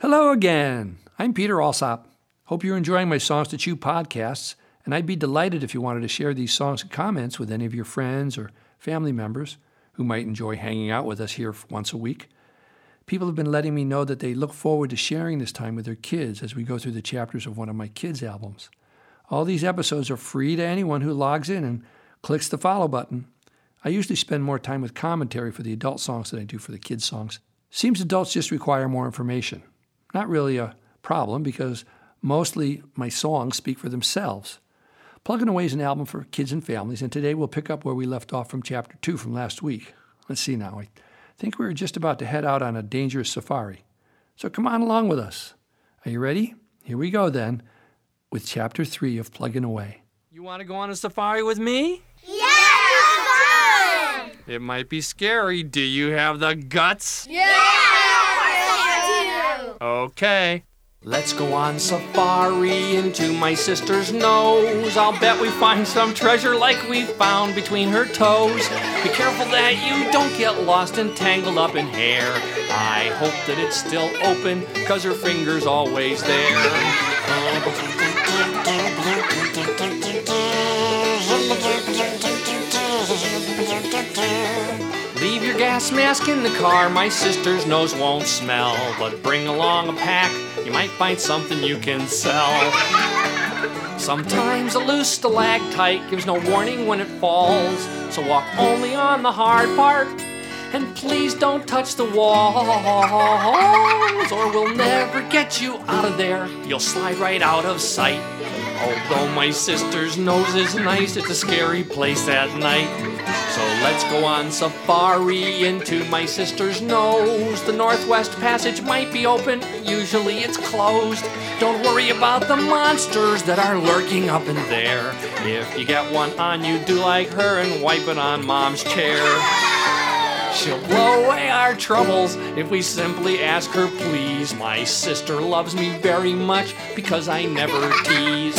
Hello again. I'm Peter Alsop. Hope you're enjoying my Songs to Chew podcasts, and I'd be delighted if you wanted to share these songs and comments with any of your friends or family members who might enjoy hanging out with us here once a week. People have been letting me know that they look forward to sharing this time with their kids as we go through the chapters of one of my kids' albums. All these episodes are free to anyone who logs in and clicks the follow button. I usually spend more time with commentary for the adult songs than I do for the kids' songs. Seems adults just require more information. Not really a problem because mostly my songs speak for themselves. Plugging Away is an album for kids and families, and today we'll pick up where we left off from chapter 2 from last week. Let's see now. I think we're just about to head out on a dangerous safari. So come on along with us. Are you ready? Here we go then with chapter 3 of Plugging Away. You want to go on a safari with me? Yeah, fun! It might be scary. Do you have the guts? Yeah! Okay. Let's go on safari into my sister's nose. I'll bet we find some treasure like we found between her toes. Be careful that you don't get lost and tangled up in hair. I hope that it's still open, cause her finger's always there. Leave your gas mask in the car, my sister's nose won't smell. But bring along a pack, you might find something you can sell. Sometimes a loose stalactite gives no warning when it falls, so walk only on the hard part. And please don't touch the walls, or we'll never get you out of there. You'll slide right out of sight. Although my sister's nose is nice, it's a scary place at night. So let's go on safari into my sister's nose. The Northwest Passage might be open, usually it's closed. Don't worry about the monsters that are lurking up in there. If you get one on you, do like her and wipe it on mom's chair. She'll blow away our troubles if we simply ask her, please. My sister loves me very much because I never tease.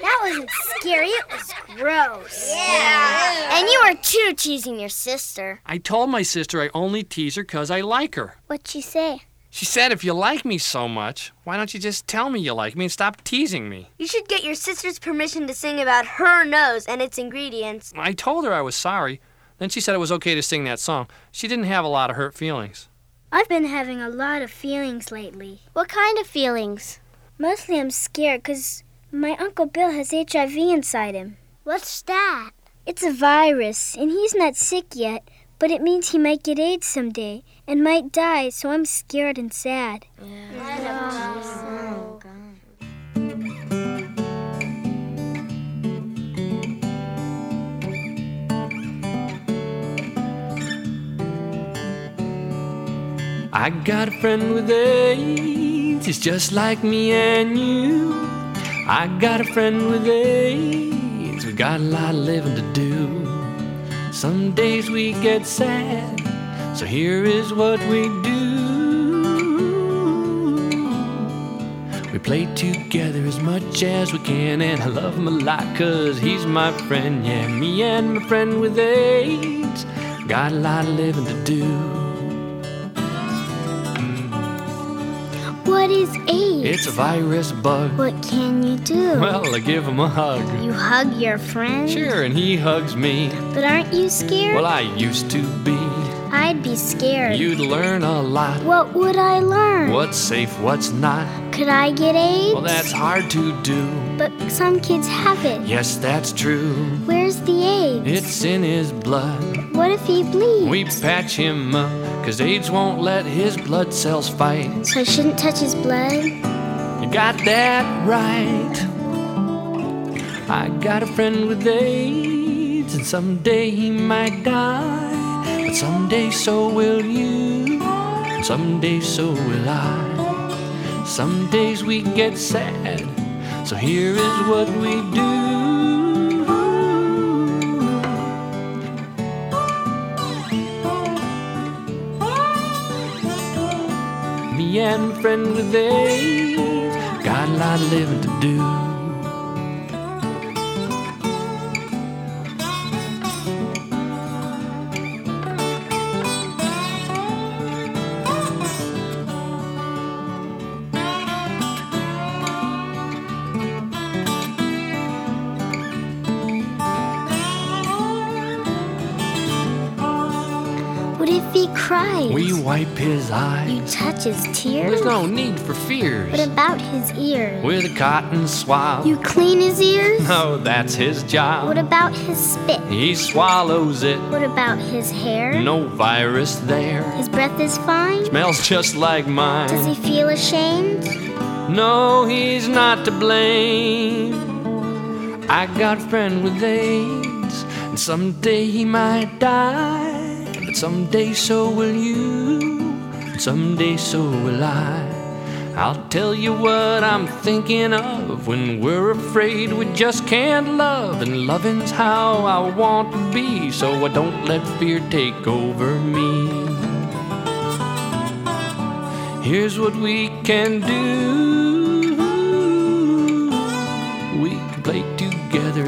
That wasn't scary, it was gross. Yeah! And you were too teasing your sister. I told my sister I only tease her because I like her. What'd she say? She said, if you like me so much, why don't you just tell me you like me and stop teasing me? You should get your sister's permission to sing about her nose and its ingredients. I told her I was sorry. Then she said it was okay to sing that song. She didn't have a lot of hurt feelings. I've been having a lot of feelings lately. What kind of feelings? Mostly I'm scared because my Uncle Bill has HIV inside him. What's that? It's a virus, and he's not sick yet, but it means he might get AIDS someday and might die, so I'm scared and sad. I got a friend with AIDS, he's just like me and you. I got a friend with AIDS, we got a lot of living to do. Some days we get sad, so here is what we do. We play together as much as we can, and I love him a lot, cause he's my friend. Yeah, me and my friend with AIDS, got a lot of living to do. What is AIDS? It's a virus bug. What can you do? Well, I give him a hug. you hug your friend? Sure, and he hugs me. But aren't you scared? Well, I used to be. I'd be scared. You'd learn a lot. What would I learn? What's safe, what's not. Could I get AIDS? Well, that's hard to do. But some kids have it. Yes, that's true. Where's the AIDS? It's in his blood. What if he bleeds? We patch him up, cause AIDS won't let his blood cells fight. So I shouldn't touch his blood? You got that right. I got a friend with AIDS, and someday he might die. But someday so will you, someday so will I. Some days we get sad, so here is what we do. And my friend with AIDS got a lot of living to do. Cries? We wipe his eyes. You touch his tears? There's no need for fears. What about his ears? With a cotton swab. You clean his ears? No, that's his job. What about his spit? He swallows it. What about his hair? No virus there. His breath is fine? Smells just like mine. Does he feel ashamed? No, he's not to blame. I got a friend with AIDS, and someday he might die. But someday so will you, someday so will I. I'll tell you what I'm thinking of when we're afraid we just can't love, and loving's how I want to be. So I don't let fear take over me. Here's what we can do. We can play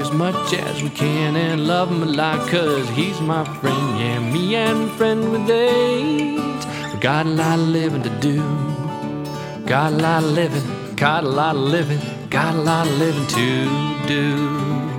as much as we can and love him a lot, cause he's my friend. Yeah, me and friend with AIDS. We got a lot of living to do. Got a lot of living, got a lot of living, got a lot of living to do.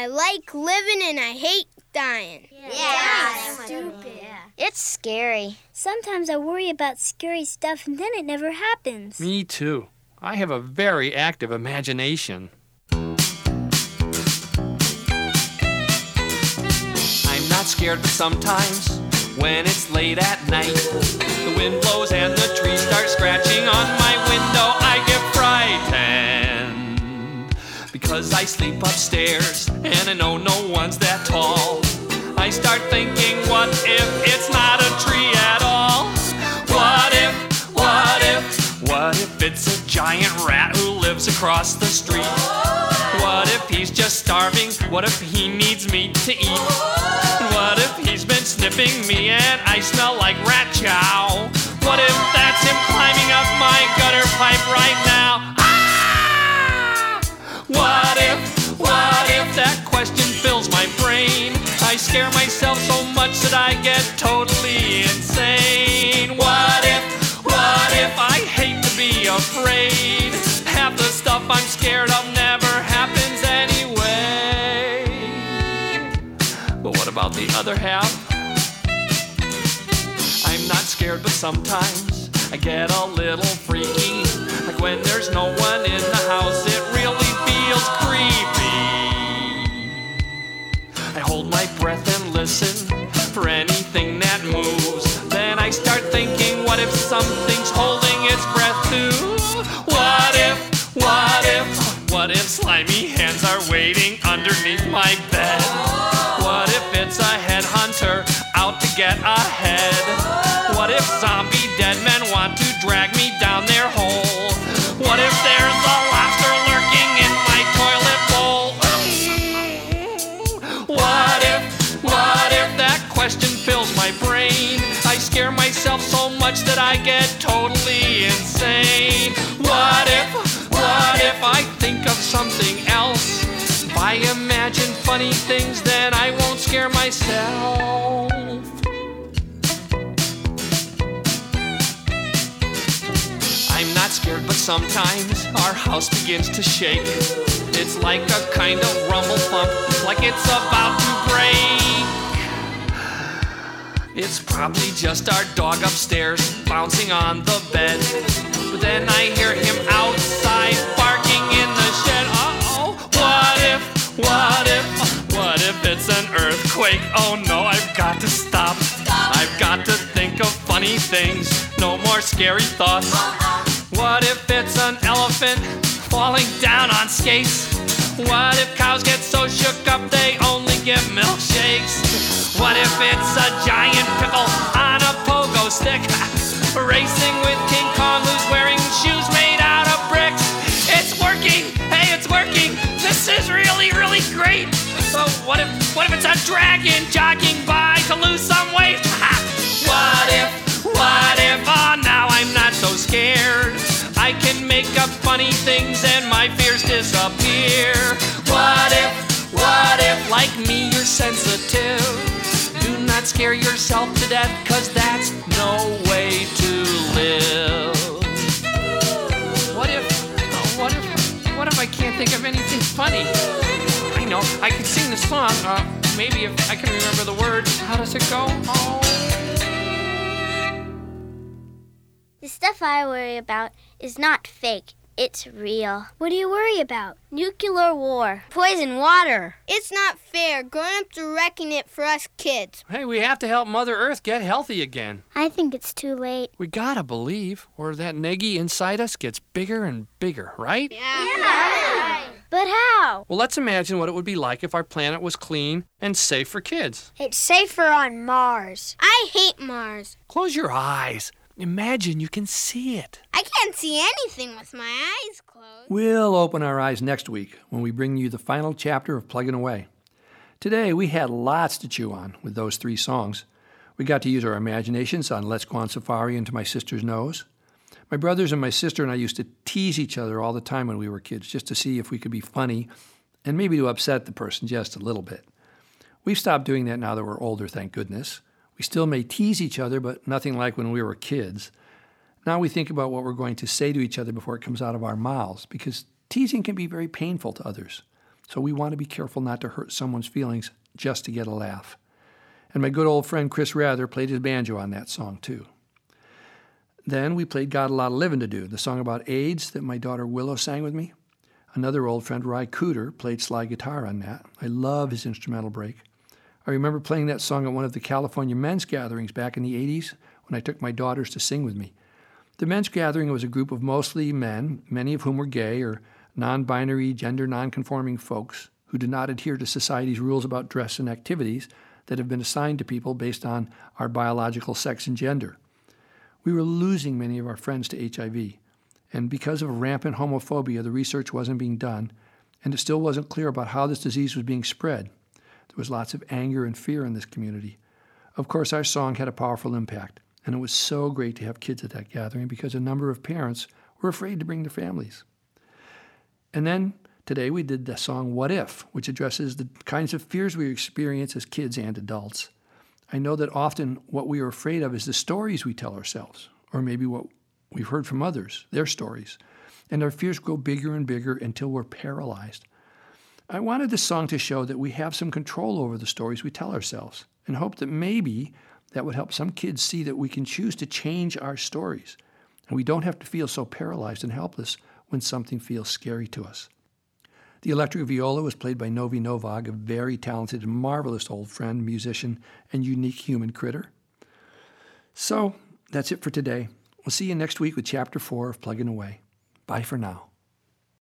I like living and I hate dying. Yeah. Stupid. Yeah. It's scary. Sometimes I worry about scary stuff and then it never happens. Me too. I have a very active imagination. I'm not scared, but sometimes when it's late at night, Because I sleep upstairs and I know no one's that tall. I start thinking, what if it's not a tree at all? What if, what if, what if it's a giant rat who lives across the street? What if he's just starving? What if he needs meat to eat? What if he's been sniffing me and I smell like rat chow? What if that's him climbing up my gutter pipe scare myself so much that I get totally insane. What if, what if I hate to be afraid? Half the stuff I'm scared of never happens anyway. But what about the other half? I'm not scared, but sometimes I get a little freaky. Like when there's no one in the house, it really feels creepy. I hold my breath and listen for anything that moves. Then I start thinking, what if something's holding its breath too? What if, what if, what if slimy hands are waiting underneath my bed? What if it's a headhunter out to get ahead? Question fills my brain? I scare myself so much that I get totally insane. What if, what if I think of something else? If I imagine funny things, then I won't scare myself. I'm not scared, but sometimes our house begins to shake. It's like a kind of rumble thump, like it's about to break. It's probably just our dog upstairs bouncing on the bed. But then I hear him outside barking in the shed. Uh oh, what if, what if, what if it's an earthquake? Oh no, I've got to stop. I've got to think of funny things, no more scary thoughts. What if it's an elephant falling down on skates? What if cows get so shook up they only give milkshakes? What if it's a giant pickle on a pogo stick? Racing with King Kong who's wearing shoes made out of bricks. It's working! Hey, it's working! This is really, really great! So what if what if it's a dragon jogging by to lose some weight? what if, what if, oh now I'm not so scared. I can make up funny things and my fears disappear. Scare yourself to death, cause that's no way to live. What if, uh, what if, what if I can't think of anything funny? I know, I can sing the song. Uh, maybe if I can remember the words. How does it go? Oh. The stuff I worry about is not fake. It's real. What do you worry about? Nuclear war, poison water. It's not fair. Grown-ups are wrecking it for us kids. Hey, we have to help Mother Earth get healthy again. I think it's too late. We gotta believe, or that neggy inside us gets bigger and bigger, right? Yeah. But how? Well, let's imagine what it would be like if our planet was clean and safe for kids. It's safer on Mars. I hate Mars. Close your eyes. Imagine you can see it. I can't see anything with my eyes closed. We'll open our eyes next week when we bring you the final chapter of Plugging Away. Today, we had lots to chew on with those three songs. We got to use our imaginations on Let's Go on Safari into My Sister's Nose. My brothers and my sister and I used to tease each other all the time when we were kids just to see if we could be funny and maybe to upset the person just a little bit. We've stopped doing that now that we're older, thank goodness. We still may tease each other, but nothing like when we were kids. Now we think about what we're going to say to each other before it comes out of our mouths because teasing can be very painful to others. So we want to be careful not to hurt someone's feelings just to get a laugh. And my good old friend Chris Rather played his banjo on that song too. Then we played Got a Lot of Living to Do, the song about AIDS that my daughter Willow sang with me. Another old friend, Ry Cooder, played slide guitar on that. I love his instrumental break. I remember playing that song at one of the California men's gatherings back in the 80s when I took my daughters to sing with me. The men's gathering was a group of mostly men, many of whom were gay or non binary, gender non conforming folks who did not adhere to society's rules about dress and activities that have been assigned to people based on our biological sex and gender. We were losing many of our friends to HIV, and because of rampant homophobia, the research wasn't being done, and it still wasn't clear about how this disease was being spread. There was lots of anger and fear in this community. Of course, our song had a powerful impact, and it was so great to have kids at that gathering because a number of parents were afraid to bring their families. And then today we did the song What If, which addresses the kinds of fears we experience as kids and adults. I know that often what we are afraid of is the stories we tell ourselves, or maybe what we've heard from others, their stories. And our fears grow bigger and bigger until we're paralyzed. I wanted this song to show that we have some control over the stories we tell ourselves and hope that maybe that would help some kids see that we can choose to change our stories and we don't have to feel so paralyzed and helpless when something feels scary to us. The electric viola was played by Novi Novog, a very talented and marvelous old friend, musician, and unique human critter. So that's it for today. We'll see you next week with Chapter 4 of Plugging Away. Bye for now.